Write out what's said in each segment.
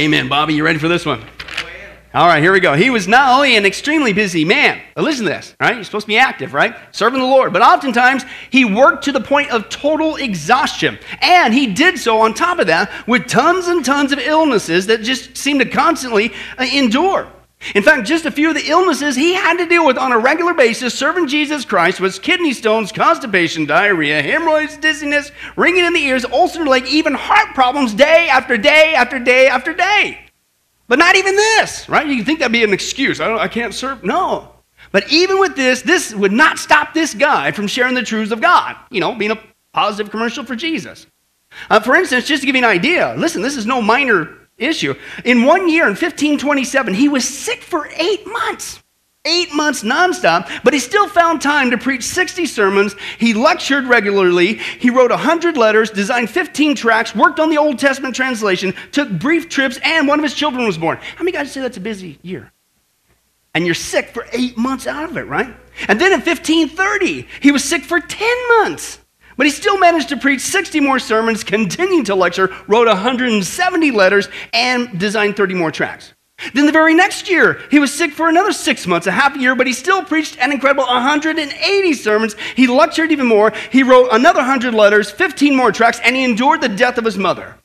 Amen. Bobby, you ready for this one? All right, here we go. He was not only an extremely busy man, listen to this, right? You're supposed to be active, right? Serving the Lord. But oftentimes, he worked to the point of total exhaustion. And he did so on top of that with tons and tons of illnesses that just seemed to constantly uh, endure. In fact, just a few of the illnesses he had to deal with on a regular basis serving Jesus Christ was kidney stones, constipation, diarrhea, hemorrhoids, dizziness, ringing in the ears, ulcer leg, even heart problems day after day after day after day. But not even this, right? You think that'd be an excuse. I, I can't serve. No. But even with this, this would not stop this guy from sharing the truths of God, you know, being a positive commercial for Jesus. Uh, for instance, just to give you an idea, listen, this is no minor issue. In one year, in 1527, he was sick for eight months eight months nonstop, but he still found time to preach 60 sermons. He lectured regularly. He wrote 100 letters, designed 15 tracts, worked on the Old Testament translation, took brief trips, and one of his children was born. How many guys say that's a busy year? And you're sick for eight months out of it, right? And then in 1530, he was sick for 10 months. But he still managed to preach 60 more sermons, continued to lecture, wrote 170 letters, and designed 30 more tracts. Then the very next year, he was sick for another six months, a half a year, but he still preached an incredible 180 sermons. He lectured even more. He wrote another 100 letters, 15 more tracts, and he endured the death of his mother.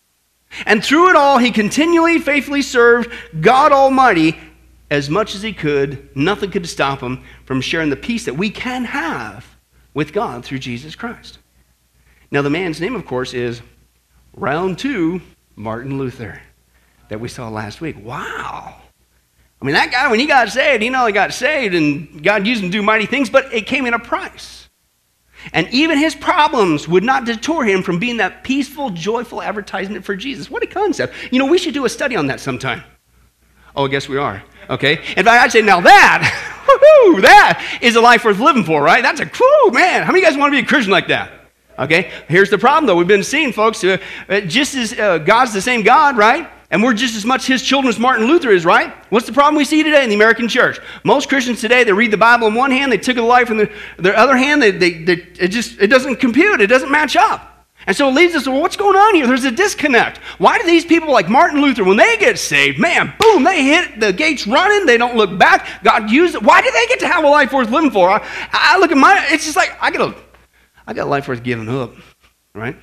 And through it all, he continually faithfully served God Almighty as much as he could. Nothing could stop him from sharing the peace that we can have with God through Jesus Christ. Now, the man's name, of course, is round two, Martin Luther that we saw last week. Wow. I mean, that guy, when he got saved, he not only got saved and God used him to do mighty things, but it came at a price. And even his problems would not deter him from being that peaceful, joyful advertisement for Jesus. What a concept. You know, we should do a study on that sometime. Oh, I guess we are. Okay. In fact, I'd say, now that, whoo, that is a life worth living for, right? That's a cool, man. How many of you guys want to be a Christian like that? Okay. Here's the problem, though. We've been seeing, folks, uh, just as uh, God's the same God, right? And we're just as much his children as Martin Luther is, right? What's the problem we see today in the American church? Most Christians today, they read the Bible in one hand, they took the life in the, their other hand, they, they, they, it just it doesn't compute, it doesn't match up. And so it leads us to well, what's going on here? There's a disconnect. Why do these people like Martin Luther, when they get saved, man, boom, they hit the gates running, they don't look back. God used it. Why do they get to have a life worth living for? I, I look at my, it's just like, I get a, I got a life worth giving up, right?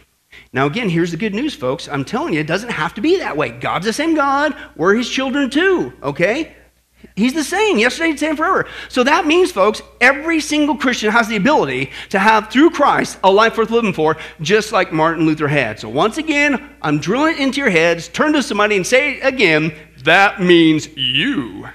Now, again, here's the good news, folks. I'm telling you, it doesn't have to be that way. God's the same God. We're his children too, okay? He's the same yesterday, today, and forever. So that means, folks, every single Christian has the ability to have, through Christ, a life worth living for, just like Martin Luther had. So once again, I'm drilling it into your heads. Turn to somebody and say again, that means you.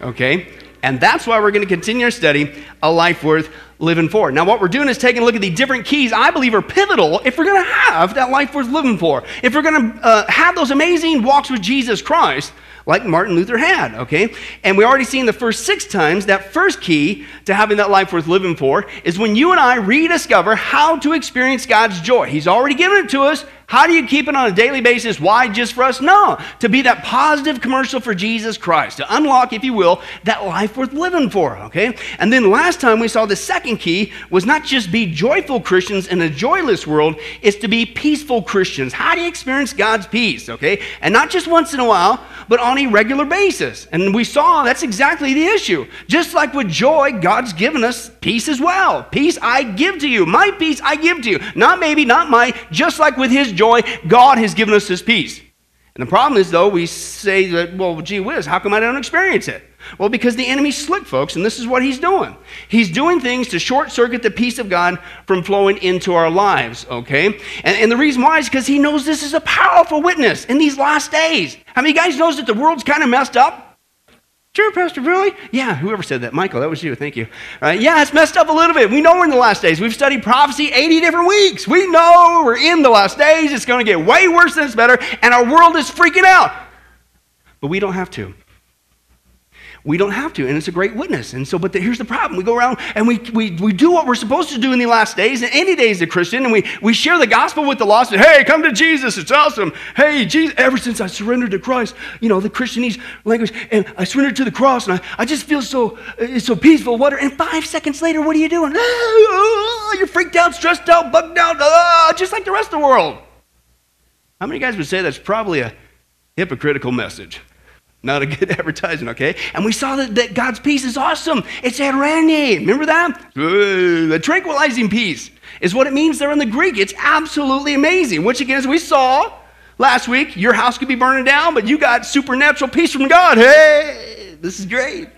Okay? And that's why we're going to continue our study, A Life Worth living for. Now, what we're doing is taking a look at the different keys I believe are pivotal if we're going to have that life worth living for. If we're going to uh, have those amazing walks with Jesus Christ, like Martin Luther had, okay? And we already seen the first six times that first key to having that life worth living for is when you and I rediscover how to experience God's joy. He's already given it to us. How do you keep it on a daily basis? Why just for us? No, to be that positive commercial for Jesus Christ, to unlock, if you will, that life worth living for, okay? And then last time we saw the second key was not just be joyful Christians in a joyless world, it's to be peaceful Christians. How do you experience God's peace, okay? And not just once in a while, but on a regular basis. And we saw that's exactly the issue. Just like with joy, God's given us peace as well. Peace I give to you. My peace I give to you. Not maybe, not my, just like with his joy, God has given us His peace. And the problem is, though, we say that, well, gee whiz, how come I don't experience it? Well, because the enemy's slick, folks, and this is what he's doing. He's doing things to short circuit the peace of God from flowing into our lives, okay? And, and the reason why is because he knows this is a powerful witness in these last days. How many guys knows that the world's kind of messed up? Sure, Pastor, really? Yeah, whoever said that. Michael, that was you. Thank you. Right? Yeah, it's messed up a little bit. We know we're in the last days. We've studied prophecy 80 different weeks. We know we're in the last days. It's going to get way worse than it's better, and our world is freaking out. But we don't have to. We don't have to, and it's a great witness. And so, but the, here's the problem. We go around and we, we, we do what we're supposed to do in the last days, and any day as a Christian, and we, we share the gospel with the lost. And, hey, come to Jesus. It's awesome. Hey, Jesus, ever since I surrendered to Christ, you know, the Christianese language, and I surrendered to the cross, and I, I just feel so, it's so peaceful. What and five seconds later, what are you doing? Ah, you're freaked out, stressed out, bugged out, ah, just like the rest of the world. How many guys would say that's probably a Hypocritical message. Not a good advertisement, okay? And we saw that, that God's peace is awesome. It's Eirene. Remember that? The tranquilizing peace is what it means there in the Greek. It's absolutely amazing. Which, again, as we saw last week, your house could be burning down, but you got supernatural peace from God. Hey, this is great.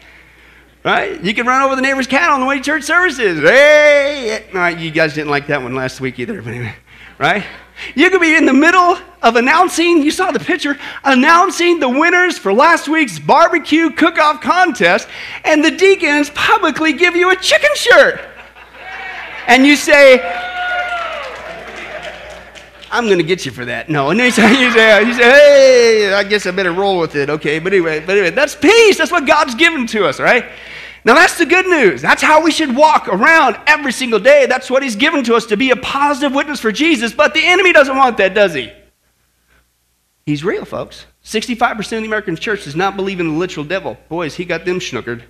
Right? You can run over the neighbor's cat on the way to church services. Hey! You guys didn't like that one last week either, but anyway, right? You could be in the middle of announcing, you saw the picture, announcing the winners for last week's barbecue cook off contest, and the deacons publicly give you a chicken shirt. And you say, I'm going to get you for that. No, and you say, you say, uh, you say, hey, I guess I better roll with it. Okay, but anyway, but anyway, that's peace. That's what God's given to us, right? Now, that's the good news. That's how we should walk around every single day. That's what He's given to us to be a positive witness for Jesus. But the enemy doesn't want that, does he? He's real, folks. 65% of the American church does not believe in the literal devil. Boys, he got them snookered.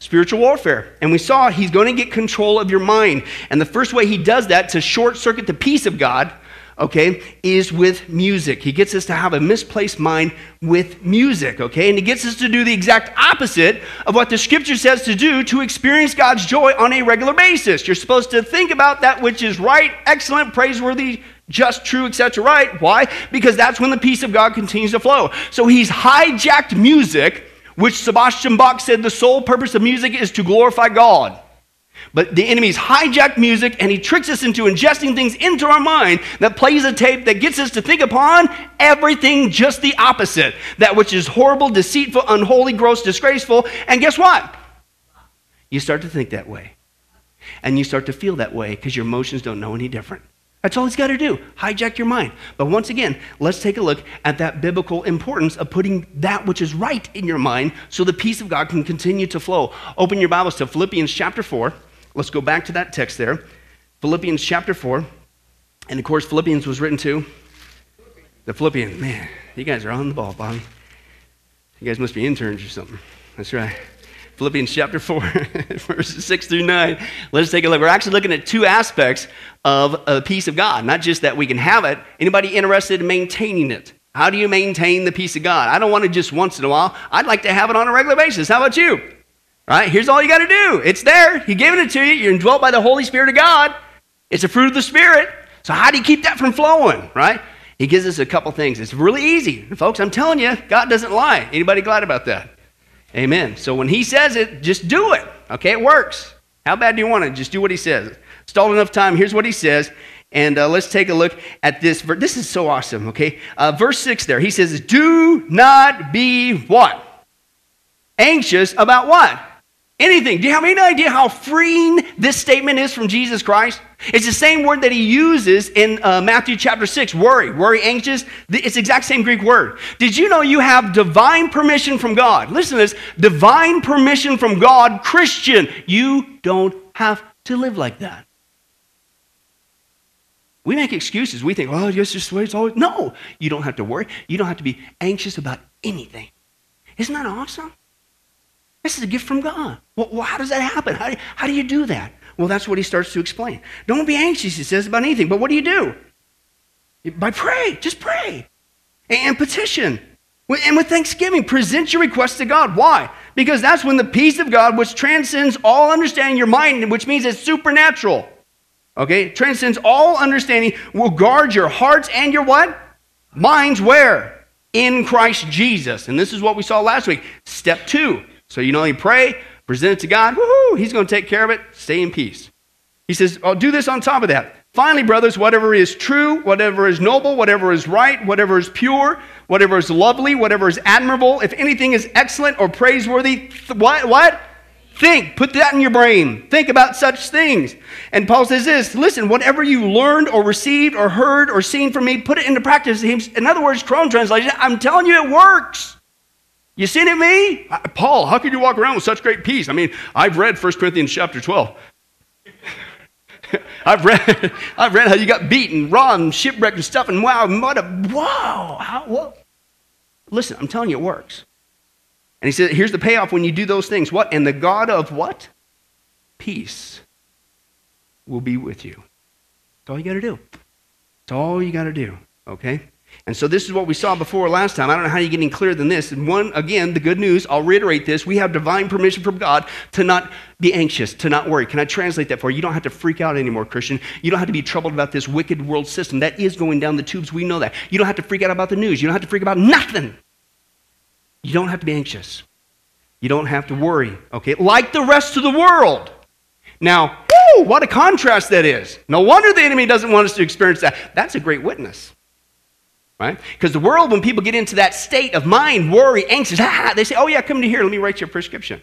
Spiritual warfare. And we saw he's going to get control of your mind. And the first way he does that to short circuit the peace of God okay, is with music. He gets us to have a misplaced mind with music, okay? And he gets us to do the exact opposite of what the scripture says to do to experience God's joy on a regular basis. You're supposed to think about that which is right, excellent, praiseworthy, just, true, etc. Right? Why? Because that's when the peace of God continues to flow. So he's hijacked music, which Sebastian Bach said the sole purpose of music is to glorify God. But the enemy's hijacked music and he tricks us into ingesting things into our mind that plays a tape that gets us to think upon everything just the opposite. That which is horrible, deceitful, unholy, gross, disgraceful. And guess what? You start to think that way. And you start to feel that way because your emotions don't know any different. That's all he's got to do. Hijack your mind. But once again, let's take a look at that biblical importance of putting that which is right in your mind so the peace of God can continue to flow. Open your Bibles to Philippians chapter 4. Let's go back to that text there. Philippians chapter 4. And of course, Philippians was written to the Philippians. Man, you guys are on the ball, Bobby. You guys must be interns or something. That's right. Philippians chapter 4, verses 6 through 9. Let's take a look. We're actually looking at two aspects of the peace of God. Not just that we can have it. Anybody interested in maintaining it? How do you maintain the peace of God? I don't want it just once in a while. I'd like to have it on a regular basis. How about you? Right? Here's all you got to do. It's there. He gave it to you. You're indwelt by the Holy Spirit of God. It's a fruit of the Spirit. So how do you keep that from flowing? Right? He gives us a couple things. It's really easy. Folks, I'm telling you, God doesn't lie. Anybody glad about that? Amen. So when he says it, just do it. Okay, it works. How bad do you want it? Just do what he says. Stalled enough time. Here's what he says. And uh, let's take a look at this. This is so awesome, okay? Uh, verse 6 there. He says, Do not be what? Anxious about what? Anything. Do you have any idea how freeing this statement is from Jesus Christ? It's the same word that he uses in uh, Matthew chapter 6, worry, worry, anxious. It's the exact same Greek word. Did you know you have divine permission from God? Listen to this divine permission from God, Christian. You don't have to live like that. We make excuses. We think, oh, yes, just way it's always. No, you don't have to worry. You don't have to be anxious about anything. Isn't that awesome? This is a gift from God. Well, how does that happen? How do, how do you do that? Well, that's what he starts to explain. Don't be anxious, he says, about anything. But what do you do? By pray. Just pray. And petition. And with thanksgiving, present your request to God. Why? Because that's when the peace of God, which transcends all understanding your mind, which means it's supernatural. Okay? Transcends all understanding, will guard your hearts and your what? Minds where? In Christ Jesus. And this is what we saw last week. Step two so you know, you pray, present it to God, woohoo, He's going to take care of it, stay in peace. He says, I'll do this on top of that. Finally, brothers, whatever is true, whatever is noble, whatever is right, whatever is pure, whatever is lovely, whatever is admirable, if anything is excellent or praiseworthy, th- what? What? Think, put that in your brain. Think about such things. And Paul says this listen, whatever you learned or received or heard or seen from me, put it into practice. In other words, Crone translation, I'm telling you it works. You seen it me? Paul, how could you walk around with such great peace? I mean, I've read 1 Corinthians chapter 12. I've read, I've read how you got beaten, robbed, shipwrecked, and stuff, and wow, what a, wow, how, what? Listen, I'm telling you, it works. And he said, here's the payoff when you do those things. What? And the God of what? Peace will be with you. That's all you got to do. That's all you got to do, okay? And so this is what we saw before last time. I don't know how you're getting clearer than this. And one, again, the good news, I'll reiterate this. We have divine permission from God to not be anxious, to not worry. Can I translate that for you? You don't have to freak out anymore, Christian. You don't have to be troubled about this wicked world system. That is going down the tubes. We know that. You don't have to freak out about the news. You don't have to freak about nothing. You don't have to be anxious. You don't have to worry, okay? Like the rest of the world. Now, whoo, what a contrast that is. No wonder the enemy doesn't want us to experience that. That's a great witness right? Because the world, when people get into that state of mind, worry, anxious, ah, they say, oh, yeah, come to here, let me write you a prescription.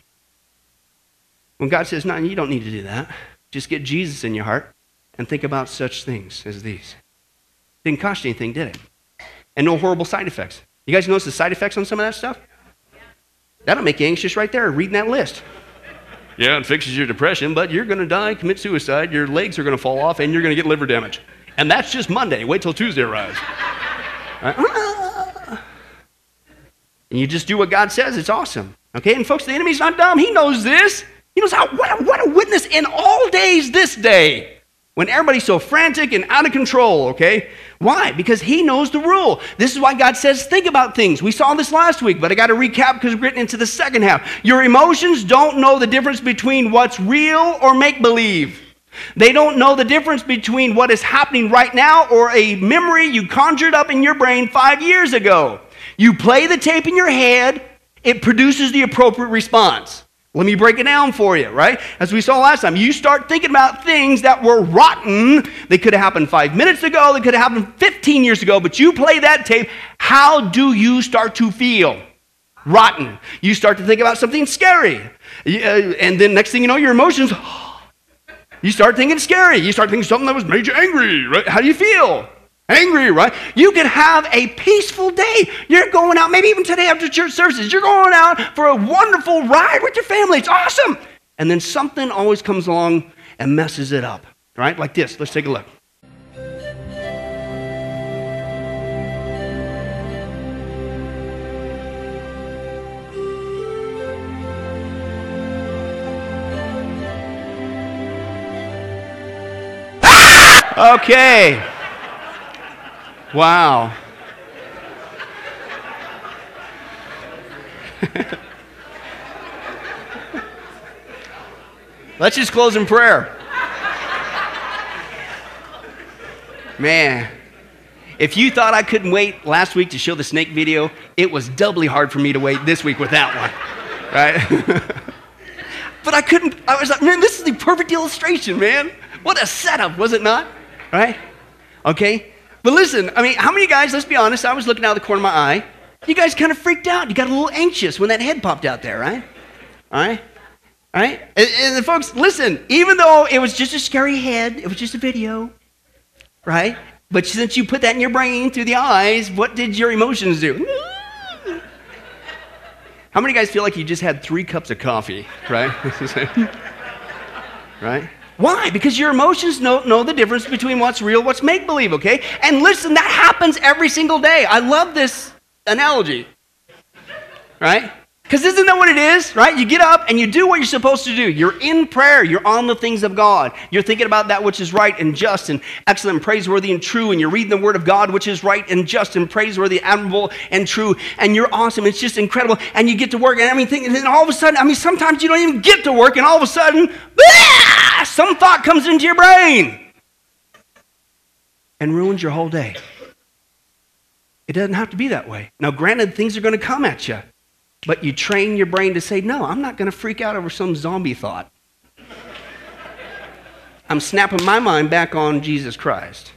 When God says, no, you don't need to do that. Just get Jesus in your heart and think about such things as these. Didn't cost you anything, did it? And no horrible side effects. You guys notice the side effects on some of that stuff? That'll make you anxious right there, reading that list. Yeah, it fixes your depression, but you're going to die, commit suicide, your legs are going to fall off, and you're going to get liver damage. And that's just Monday. Wait till Tuesday arrives. Uh, and you just do what God says. It's awesome. Okay? And folks, the enemy's not dumb. He knows this. He knows how, what a, what a witness in all days this day when everybody's so frantic and out of control, okay? Why? Because he knows the rule. This is why God says, think about things. We saw this last week, but I got to recap because we're getting into the second half. Your emotions don't know the difference between what's real or make believe. They don't know the difference between what is happening right now or a memory you conjured up in your brain five years ago. You play the tape in your head, it produces the appropriate response. Let me break it down for you, right? As we saw last time, you start thinking about things that were rotten. They could have happened five minutes ago, they could have happened 15 years ago, but you play that tape. How do you start to feel? Rotten. You start to think about something scary. Uh, and then next thing you know, your emotions, you start thinking scary. You start thinking something that was made you angry, right? How do you feel? Angry, right? You could have a peaceful day. You're going out, maybe even today after church services, you're going out for a wonderful ride with your family. It's awesome. And then something always comes along and messes it up, right? Like this. Let's take a look. Okay. Wow. Let's just close in prayer. Man, if you thought I couldn't wait last week to show the snake video, it was doubly hard for me to wait this week with that one, right? but I couldn't, I was like, man, this is the perfect illustration, man. What a setup, was it not? Right? Okay? But listen, I mean, how many guys, let's be honest, I was looking out of the corner of my eye. You guys kind of freaked out. You got a little anxious when that head popped out there, right? All right? All right? And, and folks, listen, even though it was just a scary head, it was just a video, right? But since you put that in your brain through the eyes, what did your emotions do? How many guys feel like you just had three cups of coffee, right? right? Why? Because your emotions know, the difference between what's real, what's make believe, okay? And listen, that happens every single day. I love this analogy, right? Because isn't that what it is, right? You get up and you do what you're supposed to do. You're in prayer. You're on the things of God. You're thinking about that which is right and just and excellent and praiseworthy and true. And you're reading the word of God, which is right and just and praiseworthy, admirable and true. And you're awesome. It's just incredible. And you get to work. And I mean, think, and all of a sudden, I mean, sometimes you don't even get to work. And all of a sudden, blah, some thought comes into your brain and ruins your whole day. It doesn't have to be that way. Now, granted, things are going to come at you. But you train your brain to say, no, I'm not going to freak out over some zombie thought. I'm snapping my mind back on Jesus Christ.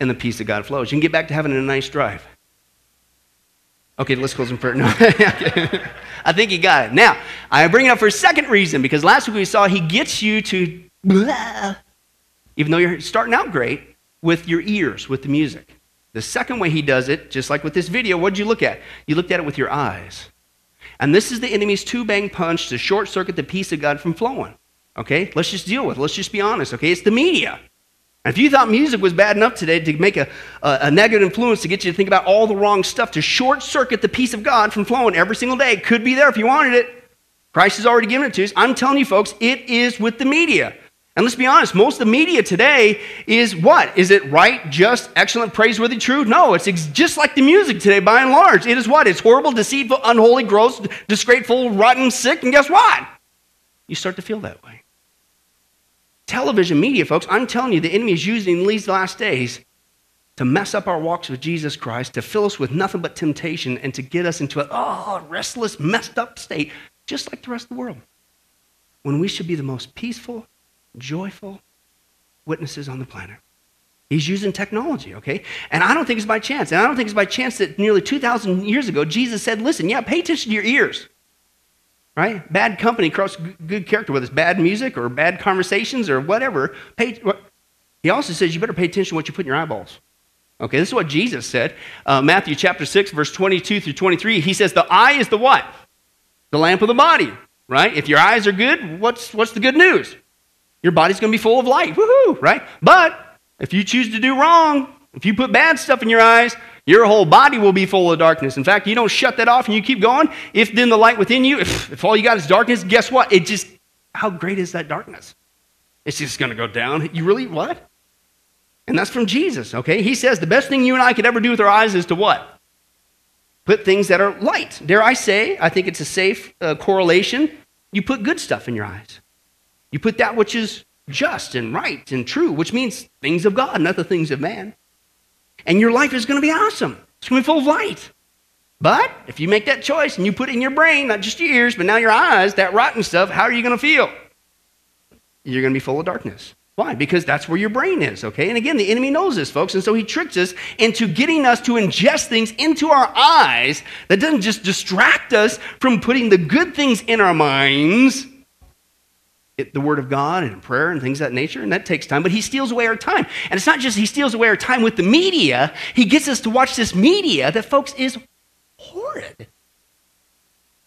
And the peace of God flows. You can get back to having a nice drive. Okay, let's close in prayer. No. I think you got it. Now, I bring it up for a second reason because last week we saw he gets you to blah, even though you're starting out great with your ears, with the music. The second way he does it, just like with this video, what did you look at? You looked at it with your eyes. And this is the enemy's two bang punch to short circuit the peace of God from flowing. Okay? Let's just deal with it. Let's just be honest. Okay? It's the media. And if you thought music was bad enough today to make a, a, a, negative influence to get you to think about all the wrong stuff, to short circuit the peace of God from flowing every single day, it could be there if you wanted it. Christ has already given it to us. I'm telling you, folks, it is with the media. And let's be honest, most of the media today is what? Is it right, just, excellent, praiseworthy, true? No, it's ex- just like the music today by and large. It is what? It's horrible, deceitful, unholy, gross, disgraceful, rotten, sick, and guess what? You start to feel that way. Television media, folks, I'm telling you, the enemy is using these last days to mess up our walks with Jesus Christ, to fill us with nothing but temptation, and to get us into a oh, restless, messed up state, just like the rest of the world. When we should be the most peaceful, joyful witnesses on the planet. He's using technology, okay? And I don't think it's by chance. And I don't think it's by chance that nearly 2,000 years ago, Jesus said, listen, yeah, pay attention to your ears, right? Bad company cross good character, whether it's bad music or bad conversations or whatever. Pay, he also says you better pay attention to what you put in your eyeballs. Okay, this is what Jesus said. Uh, Matthew chapter 6, verse 22 through 23. He says, The eye is the what? The lamp of the body, right? If your eyes are good, what's, what's the good news? Your body's going to be full of light. Woohoo, right? But if you choose to do wrong, if you put bad stuff in your eyes, your whole body will be full of darkness. In fact, you don't shut that off and you keep going. If then the light within you, if, if all you got is darkness, guess what? It just, how great is that darkness? It's just going to go down. You really, what? And that's from Jesus, okay? He says the best thing you and I could ever do with our eyes is to what? Put things that are light. Dare I say, I think it's a safe uh, correlation. You put good stuff in your eyes. You put that which is just and right and true, which means things of God, not the things of man. And your life is going to be awesome. It's going to be full of light. But if you make that choice and you put it in your brain, not just your ears, but now your eyes, that rotten stuff, how are you going to feel? You're going to be full of darkness. Why? Because that's where your brain is, okay? And again, the enemy knows this, folks, and so he tricks us into getting us to ingest things into our eyes that doesn't just distract us from putting the good things in our minds, it, the Word of God and prayer and things of that nature, and that takes time, but he steals away our time. And it's not just he steals away our time with the media, he gets us to watch this media that, folks, is horrid.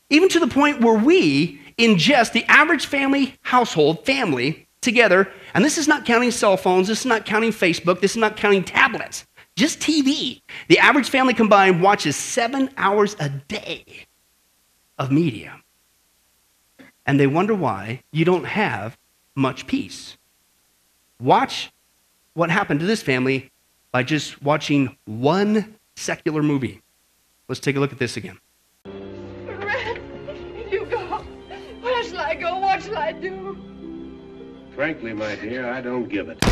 Even to the point where we ingest the average family household, family, together, and this is not counting cell phones, this is not counting Facebook, this is not counting tablets, just TV. The average family combined watches seven hours a day of media. And they wonder why you don't have much peace. Watch what happened to this family by just watching one secular movie. Let's take a look at this again. Red, you go. Where shall I go? What shall I do? Frankly, my dear, I don't give it.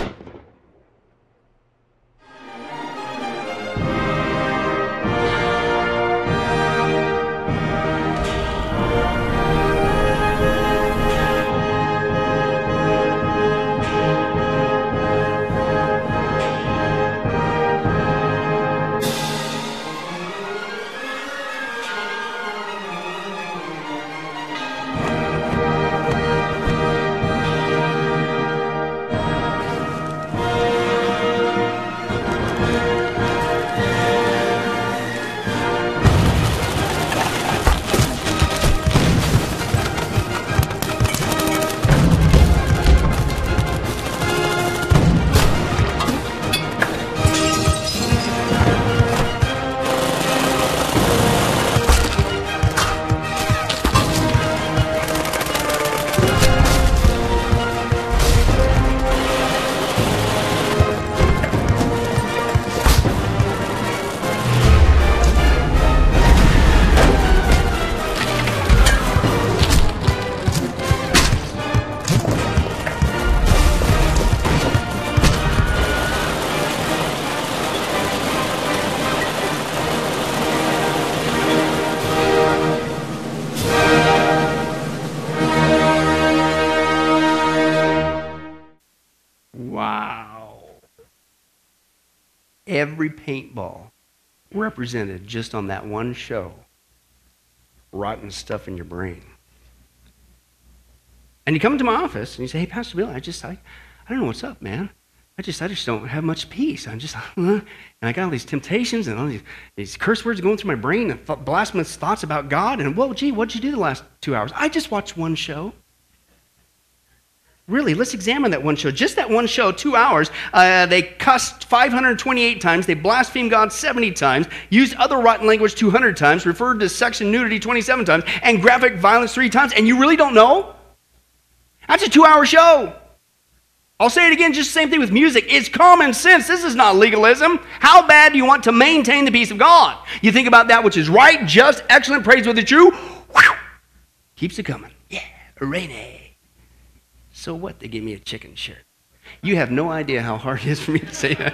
Every paintball represented just on that one show rotten stuff in your brain. And you come into my office and you say, hey, Pastor Bill, I just, I, I don't know what's up, man. I just, I just don't have much peace. I'm just, and I got all these temptations and all these, these curse words going through my brain and blasphemous thoughts about God. And, well, gee, what'd you do the last two hours? I just watched one show. Really, let's examine that one show. Just that one show, two hours. Uh, they cussed 528 times. They blasphemed God 70 times. Used other rotten language 200 times. Referred to sex and nudity 27 times. And graphic violence three times. And you really don't know? That's a two hour show. I'll say it again, just the same thing with music. It's common sense. This is not legalism. How bad do you want to maintain the peace of God? You think about that which is right, just, excellent, praiseworthy, true. Whew, keeps it coming. Yeah, rainy. So what? They give me a chicken shirt. You have no idea how hard it is for me to say that.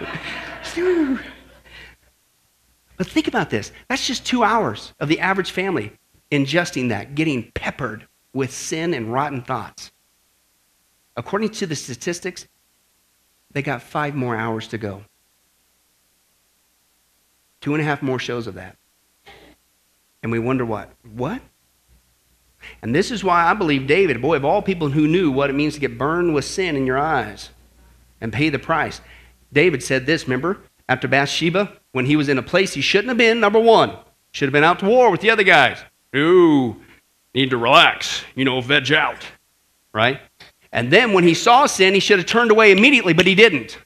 but think about this. That's just two hours of the average family ingesting that, getting peppered with sin and rotten thoughts. According to the statistics, they got five more hours to go. Two and a half more shows of that. And we wonder what? What? And this is why I believe David, boy, of all people who knew what it means to get burned with sin in your eyes and pay the price. David said this, remember? After Bathsheba, when he was in a place he shouldn't have been, number one, should have been out to war with the other guys. Ooh, need to relax, you know, veg out, right? And then when he saw sin, he should have turned away immediately, but he didn't.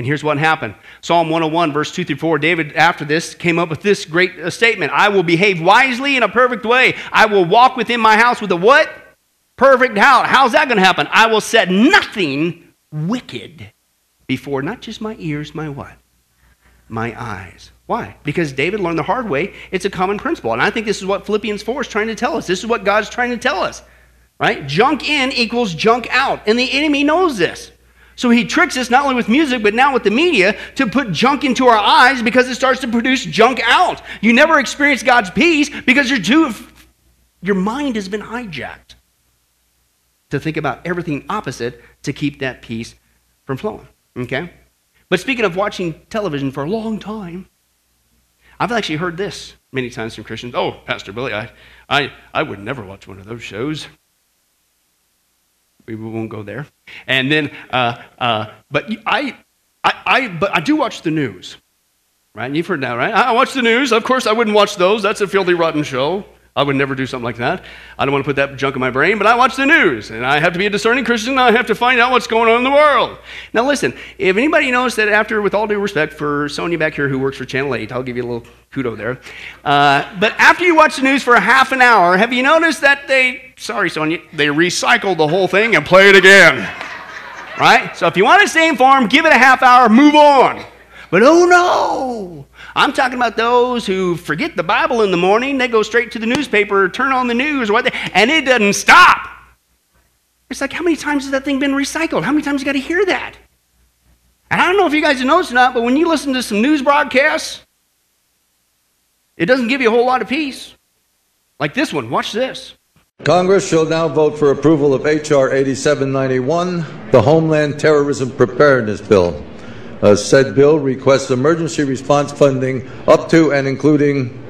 And here's what happened Psalm 101, verse 2 through 4. David, after this, came up with this great uh, statement I will behave wisely in a perfect way. I will walk within my house with a what? Perfect house. How's that going to happen? I will set nothing wicked before not just my ears, my what? My eyes. Why? Because David learned the hard way. It's a common principle. And I think this is what Philippians 4 is trying to tell us. This is what God's trying to tell us right? Junk in equals junk out. And the enemy knows this. So he tricks us not only with music, but now with the media to put junk into our eyes because it starts to produce junk out. You never experience God's peace because you're too, your mind has been hijacked to think about everything opposite to keep that peace from flowing. Okay? But speaking of watching television for a long time, I've actually heard this many times from Christians. Oh, Pastor Billy, I, I, I would never watch one of those shows we won't go there. And then, uh, uh, but I, I, I, but I do watch the news, right? And you've heard that, right? I watch the news. Of course, I wouldn't watch those. That's a filthy, rotten show. I would never do something like that. I don't want to put that junk in my brain, but I watch the news, and I have to be a discerning Christian. I have to find out what's going on in the world. Now, listen, if anybody knows that after, with all due respect for Sonia back here who works for Channel 8, I'll give you a little kudo there. Uh, but after you watch the news for a half an hour, have you noticed that they, sorry, Sonia, they recycle the whole thing and play it again? right? So if you want to stay informed, give it a half hour, move on. But oh no! I'm talking about those who forget the Bible in the morning, they go straight to the newspaper, turn on the news, what, and it doesn't stop. It's like, how many times has that thing been recycled? How many times you got to hear that? And I don't know if you guys noticed or not, but when you listen to some news broadcasts, it doesn't give you a whole lot of peace. Like this one, watch this. Congress shall now vote for approval of H.R. 8791, the Homeland Terrorism Preparedness Bill. Uh, said bill requests emergency response funding up to and including,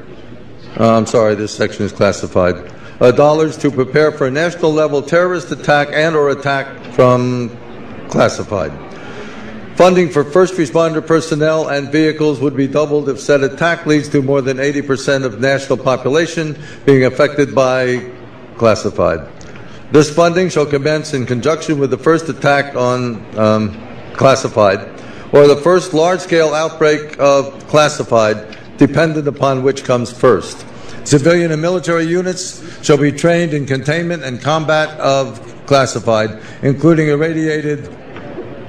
uh, I'm sorry, this section is classified, uh, dollars to prepare for a national level terrorist attack and or attack from classified. Funding for first responder personnel and vehicles would be doubled if said attack leads to more than 80% of national population being affected by classified. This funding shall commence in conjunction with the first attack on um, classified or the first large scale outbreak of classified, dependent upon which comes first. Civilian and military units shall be trained in containment and combat of classified, including irradiated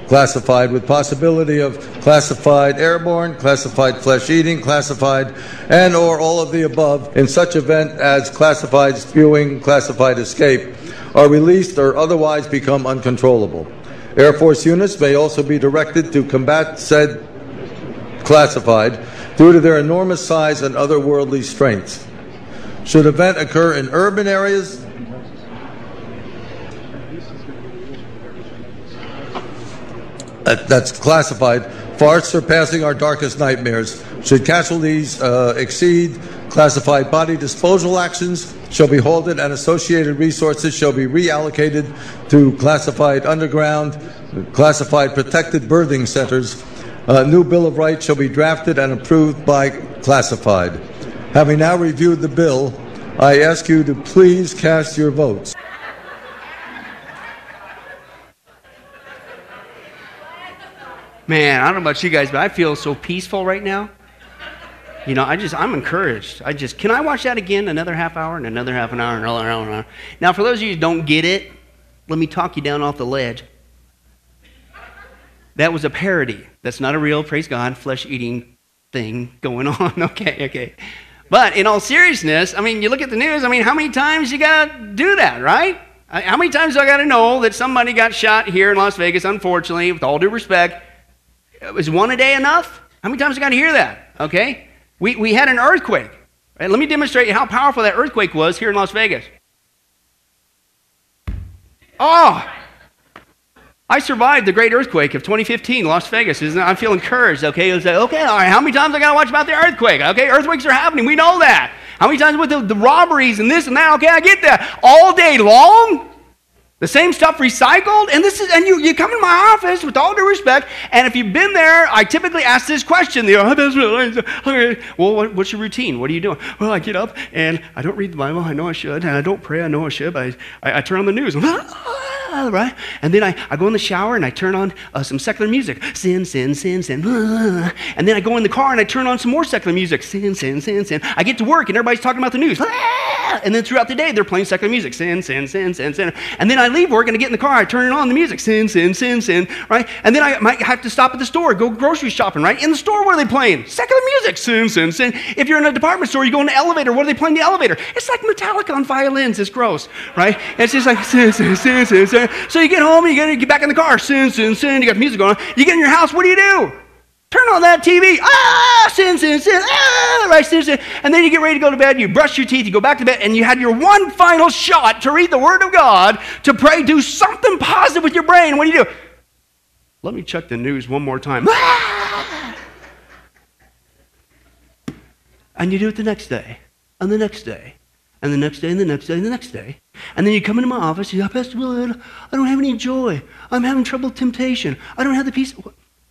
classified with possibility of classified airborne, classified flesh eating, classified and or all of the above in such event as classified spewing, classified escape are released or otherwise become uncontrollable. Air Force units may also be directed to combat said classified due to their enormous size and otherworldly strength. Should event occur in urban areas, that's classified, far surpassing our darkest nightmares. Should casualties uh, exceed classified body disposal actions, shall be halted and associated resources shall be reallocated to classified underground, classified protected birthing centers. A new Bill of Rights shall be drafted and approved by classified. Having now reviewed the bill, I ask you to please cast your votes. Man, I don't know about you guys, but I feel so peaceful right now. You know, I just, I'm encouraged. I just, can I watch that again another half hour and another half an hour and another hour? Now, for those of you who don't get it, let me talk you down off the ledge. that was a parody. That's not a real, praise God, flesh eating thing going on. okay, okay. But in all seriousness, I mean, you look at the news, I mean, how many times you got to do that, right? How many times do I got to know that somebody got shot here in Las Vegas, unfortunately, with all due respect? Is one a day enough? How many times do I got to hear that? Okay? We, we had an earthquake. Right? Let me demonstrate how powerful that earthquake was here in Las Vegas. Oh, I survived the great earthquake of 2015, Las Vegas. I feel encouraged. Okay, it was like, okay, all right. How many times I got to watch about the earthquake? Okay, earthquakes are happening. We know that. How many times with the, the robberies and this and that? Okay, I get that. All day long. The same stuff recycled, and this is, and you, you come in my office with all due respect, and if you've been there, I typically ask this question. The okay, well, what, what's your routine? What are you doing? Well, I get up and I don't read the Bible. I know I should, and I don't pray. I know I should. I, I, I turn on the news. right? And then I, I go in the shower and I turn on uh, some secular music. Sin, sin, sin, sin. And then I go in the car and I turn on some more secular music. Sin, sin, sin, sin. I get to work and everybody's talking about the news. And then throughout the day, they're playing secular music. Sin, sin, sin, sin, sin. And then I leave work and I get in the car. I turn it on the music. Sin, sin, sin, sin. Right? And then I might have to stop at the store, go grocery shopping. Right? In the store, what are they playing? Secular music. Sin, sin, sin. If you're in a department store, you go in the elevator. What are they playing in the elevator? It's like Metallica on violins. It's gross. Right? It's just like sin, sin, sin, sin, sin. So you get home you get, back in the car. Sin, sin, sin. You got music going on. You get in your house. What do you do? Turn on that TV. Ah, sin, sin, sin. Ah, right, sin, sin. And then you get ready to go to bed. You brush your teeth. You go back to bed, and you had your one final shot to read the Word of God, to pray, do something positive with your brain. What do you do? Let me check the news one more time. Ah! And you do it the next day, and the next day, and the next day, and the next day, and the next day. And then you come into my office, you say, Pastor Willard, I don't have any joy. I'm having trouble with temptation. I don't have the peace.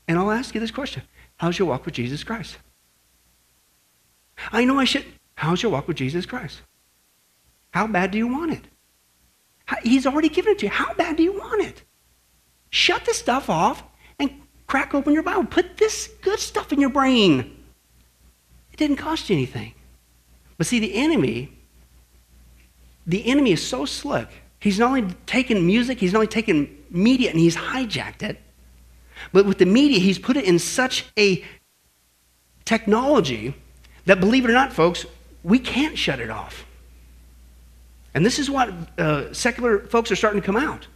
And I'll ask you this question How's your walk with Jesus Christ? I know I should. How's your walk with Jesus Christ? How bad do you want it? He's already given it to you. How bad do you want it? Shut the stuff off and crack open your Bible. Put this good stuff in your brain. It didn't cost you anything. But see, the enemy, the enemy is so slick. He's not only taken music, he's not only taken media and he's hijacked it, but with the media, he's put it in such a technology that, believe it or not, folks, we can't shut it off. And this is what uh, secular folks are starting to come out,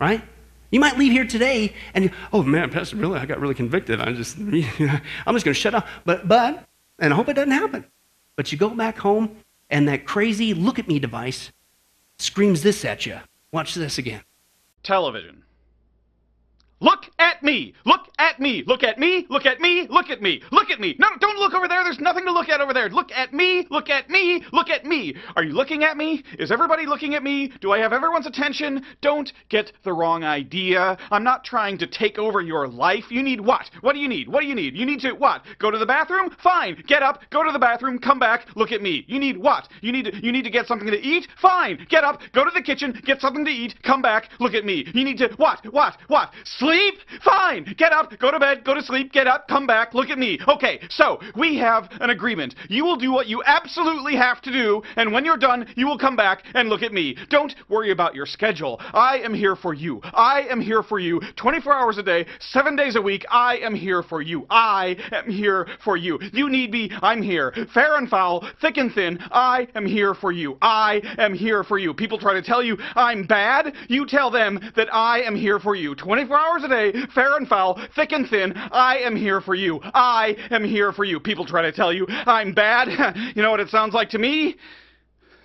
right? You might leave here today and, oh man, Pastor, really, I got really convicted. I'm just, I'm just going to shut off. But, but, and I hope it doesn't happen. But you go back home and that crazy look at me device screams this at you. Watch this again. Television. Look at me. Look at me. Look at me. Look at me. Look at me. Look at me. No, don't look over there. There's nothing to look at over there. Look at me. Look at me. Look at me. Are you looking at me? Is everybody looking at me? Do I have everyone's attention? Don't get the wrong idea. I'm not trying to take over your life. You need what? What do you need? What do you need? You need to what? Go to the bathroom? Fine. Get up. Go to the bathroom. Come back. Look at me. You need what? You need to, you need to get something to eat? Fine. Get up. Go to the kitchen. Get something to eat. Come back. Look at me. You need to what? What? What? Sleep? Fine. Get up, go to bed, go to sleep, get up, come back, look at me. Okay, so we have an agreement. You will do what you absolutely have to do, and when you're done, you will come back and look at me. Don't worry about your schedule. I am here for you. I am here for you 24 hours a day, 7 days a week. I am here for you. I am here for you. You need me, I'm here. Fair and foul, thick and thin, I am here for you. I am here for you. People try to tell you I'm bad. You tell them that I am here for you 24 hours a day, fair and foul, thick and thin, I am here for you. I am here for you. People try to tell you I'm bad. you know what it sounds like to me?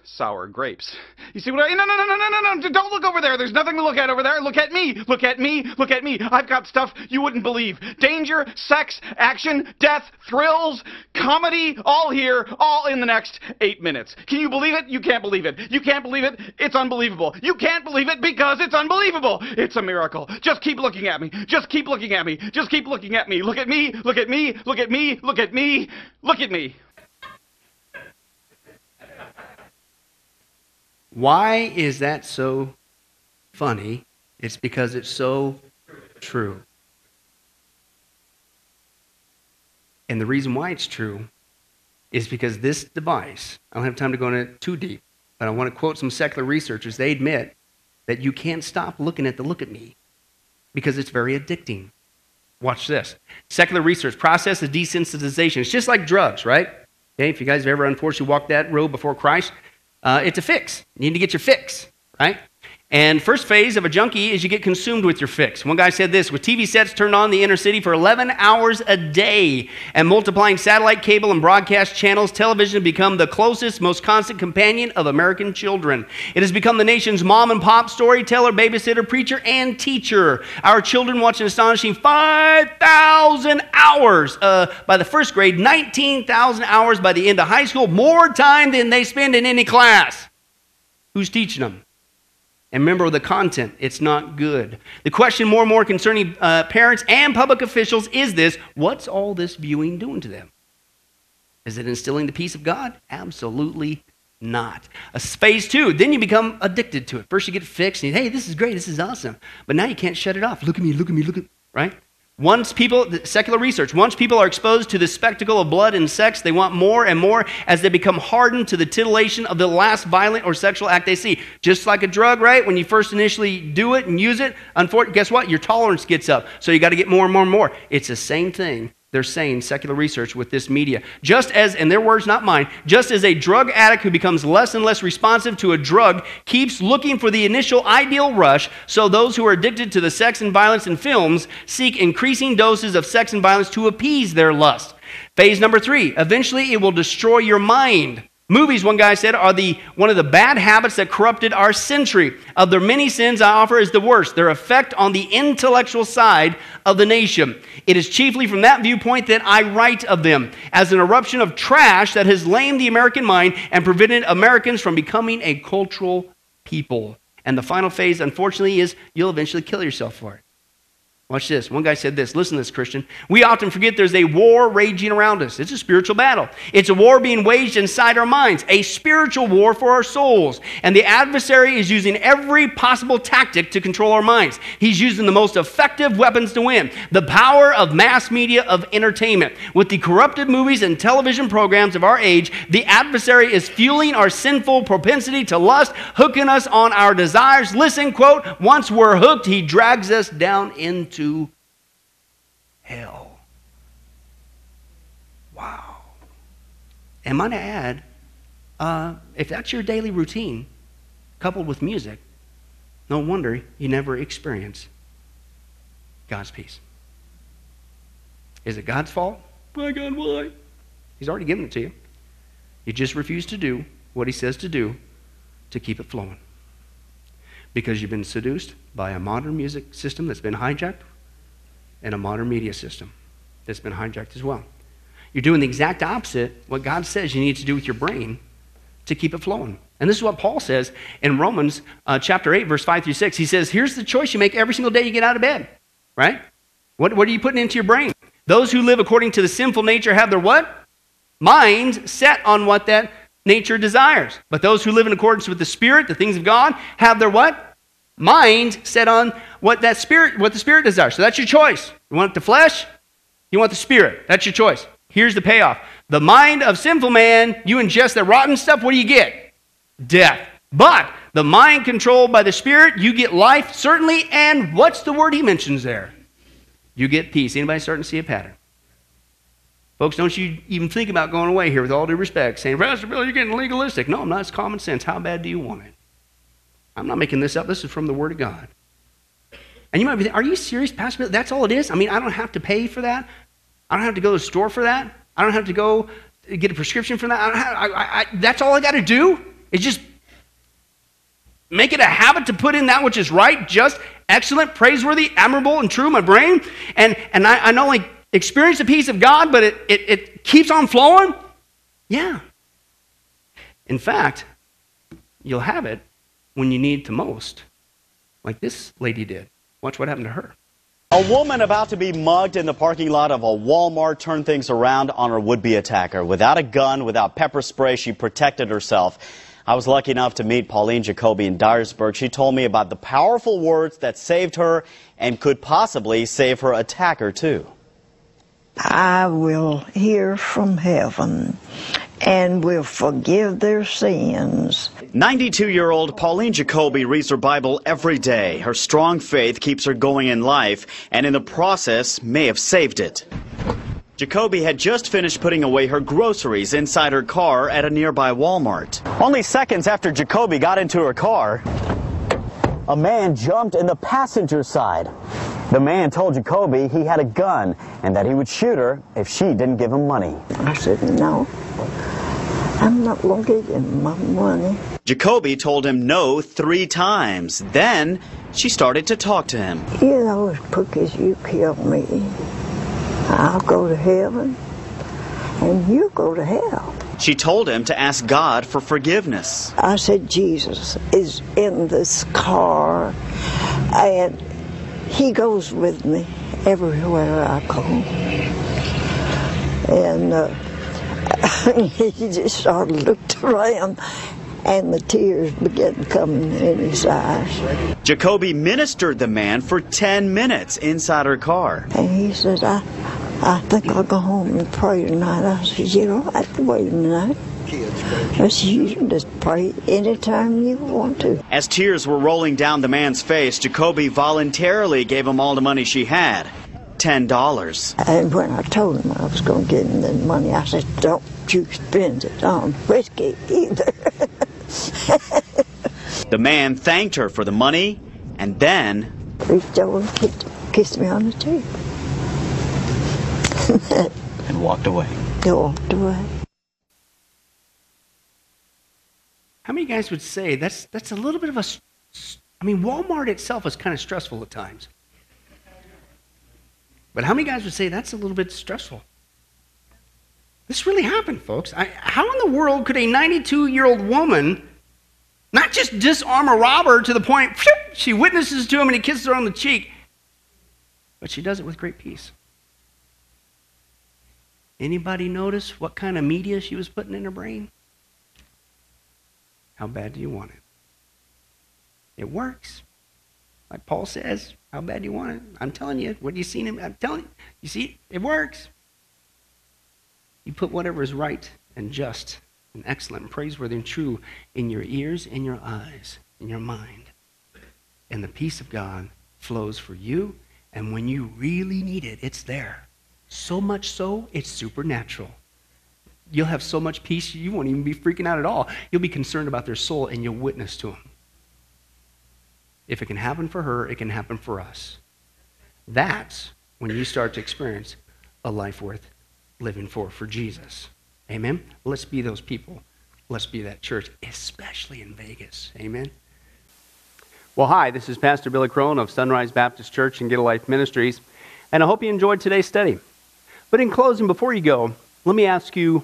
Sour grapes. You see what I no no no no no no no don't look over there. There's nothing to look at over there. Look at me. Look at me. Look at me. I've got stuff you wouldn't believe. Danger, sex, action, death, thrills, comedy, all here, all in the next 8 minutes. Can you believe it? You can't believe it. You can't believe it. It's unbelievable. You can't believe it because it's unbelievable. It's a miracle. Just keep looking at me. Just keep looking at me. Just keep looking at me. Look at me. Look at me. Look at me. Look at me. Look at me. Why is that so funny? It's because it's so true. And the reason why it's true is because this device, I don't have time to go into it too deep, but I want to quote some secular researchers. They admit that you can't stop looking at the look at me because it's very addicting. Watch this. Secular research, process of desensitization. It's just like drugs, right? Okay, if you guys have ever unfortunately walked that road before Christ, uh, it's a fix. You need to get your fix, right? And first phase of a junkie is you get consumed with your fix. One guy said this with TV sets turned on the inner city for 11 hours a day and multiplying satellite cable and broadcast channels, television has become the closest, most constant companion of American children. It has become the nation's mom and pop storyteller, babysitter, preacher, and teacher. Our children watch an astonishing 5,000 hours uh, by the first grade, 19,000 hours by the end of high school, more time than they spend in any class. Who's teaching them? And remember the content, it's not good. The question more and more concerning uh, parents and public officials is this what's all this viewing doing to them? Is it instilling the peace of God? Absolutely not. A phase two, then you become addicted to it. First you get fixed and you, hey, this is great, this is awesome. But now you can't shut it off. Look at me, look at me, look at right? Once people, secular research, once people are exposed to the spectacle of blood and sex, they want more and more as they become hardened to the titillation of the last violent or sexual act they see. Just like a drug, right? When you first initially do it and use it, unfortunately, guess what? Your tolerance gets up. So you got to get more and more and more. It's the same thing they're saying secular research with this media. Just as, in their words, not mine, just as a drug addict who becomes less and less responsive to a drug keeps looking for the initial ideal rush, so those who are addicted to the sex and violence in films seek increasing doses of sex and violence to appease their lust. Phase number three eventually it will destroy your mind. Movies, one guy said, are the, one of the bad habits that corrupted our century. Of their many sins, I offer is the worst their effect on the intellectual side of the nation. It is chiefly from that viewpoint that I write of them, as an eruption of trash that has lamed the American mind and prevented Americans from becoming a cultural people. And the final phase, unfortunately, is you'll eventually kill yourself for it. Watch this. One guy said this. Listen to this, Christian. We often forget there's a war raging around us. It's a spiritual battle. It's a war being waged inside our minds, a spiritual war for our souls. And the adversary is using every possible tactic to control our minds. He's using the most effective weapons to win the power of mass media of entertainment. With the corrupted movies and television programs of our age, the adversary is fueling our sinful propensity to lust, hooking us on our desires. Listen, quote, once we're hooked, he drags us down into to hell. Wow. And might I add, uh, if that's your daily routine, coupled with music, no wonder you never experience God's peace. Is it God's fault? My God, why? He's already given it to you. You just refuse to do what He says to do to keep it flowing. Because you've been seduced by a modern music system that's been hijacked and a modern media system that's been hijacked as well. You're doing the exact opposite what God says you need to do with your brain to keep it flowing. And this is what Paul says in Romans uh, chapter 8, verse 5 through 6. He says, Here's the choice you make every single day you get out of bed, right? What, what are you putting into your brain? Those who live according to the sinful nature have their what? Minds set on what that nature desires. But those who live in accordance with the Spirit, the things of God, have their what? Mind set on what that spirit, what the spirit desires. So that's your choice. You want the flesh? You want the spirit. That's your choice. Here's the payoff. The mind of sinful man, you ingest that rotten stuff, what do you get? Death. But the mind controlled by the spirit, you get life, certainly, and what's the word he mentions there? You get peace. Anybody starting to see a pattern? Folks, don't you even think about going away here with all due respect, saying, Pastor Bill, you're getting legalistic. No, I'm not. It's common sense. How bad do you want it? I'm not making this up. This is from the Word of God. And you might be thinking, are you serious, Pastor? That's all it is? I mean, I don't have to pay for that. I don't have to go to the store for that. I don't have to go get a prescription for that. I have, I, I, that's all I got to do is just make it a habit to put in that which is right, just, excellent, praiseworthy, admirable, and true my brain. And, and I, I not only experience the peace of God, but it, it, it keeps on flowing. Yeah. In fact, you'll have it when you need to most, like this lady did. Watch what happened to her. A woman about to be mugged in the parking lot of a Walmart turned things around on her would-be attacker. Without a gun, without pepper spray, she protected herself. I was lucky enough to meet Pauline Jacoby in Dyersburg. She told me about the powerful words that saved her and could possibly save her attacker too. I will hear from heaven and will forgive their sins. 92 year old Pauline Jacoby reads her Bible every day. Her strong faith keeps her going in life, and in the process, may have saved it. Jacoby had just finished putting away her groceries inside her car at a nearby Walmart. Only seconds after Jacoby got into her car, a man jumped in the passenger side. The man told Jacoby he had a gun and that he would shoot her if she didn't give him money. I said, No, I'm not going to give you my money. Jacoby told him no three times. Then she started to talk to him. You know, as quick as you kill me, I'll go to heaven and you go to hell. She told him to ask God for forgiveness. I said, Jesus is in this car and he goes with me everywhere I go. And uh, he just sort of looked around and the tears began coming in his eyes. Jacoby ministered the man for 10 minutes inside her car. And he said, I, I think I'll go home and pray tonight. I said, You don't have to wait a minute. I said, You can just pray anytime you want to. As tears were rolling down the man's face, Jacoby voluntarily gave him all the money she had $10. And when I told him I was going to give him the money, I said, Don't you spend it on whiskey either. The man thanked her for the money and then reached over and kissed, kissed me on the cheek. and walked away. They walked away. How many guys would say that's that's a little bit of a, I mean Walmart itself is kind of stressful at times. But how many guys would say that's a little bit stressful? This really happened, folks. I, how in the world could a 92 year old woman not just disarm a robber to the point phew, she witnesses to him and he kisses her on the cheek, but she does it with great peace? Anybody notice what kind of media she was putting in her brain? How bad do you want it? It works. Like Paul says, how bad do you want it? I'm telling you, what you seen him? I'm telling you, you see, it works. You put whatever is right and just and excellent and praiseworthy and true in your ears in your eyes, in your mind. And the peace of God flows for you, and when you really need it, it's there. So much so, it's supernatural. You'll have so much peace, you won't even be freaking out at all. You'll be concerned about their soul, and you'll witness to them. If it can happen for her, it can happen for us. That's when you start to experience a life worth living for for Jesus. Amen? Let's be those people. Let's be that church, especially in Vegas. Amen? Well, hi, this is Pastor Billy Crone of Sunrise Baptist Church and Get a Life Ministries, and I hope you enjoyed today's study. But in closing, before you go, let me ask you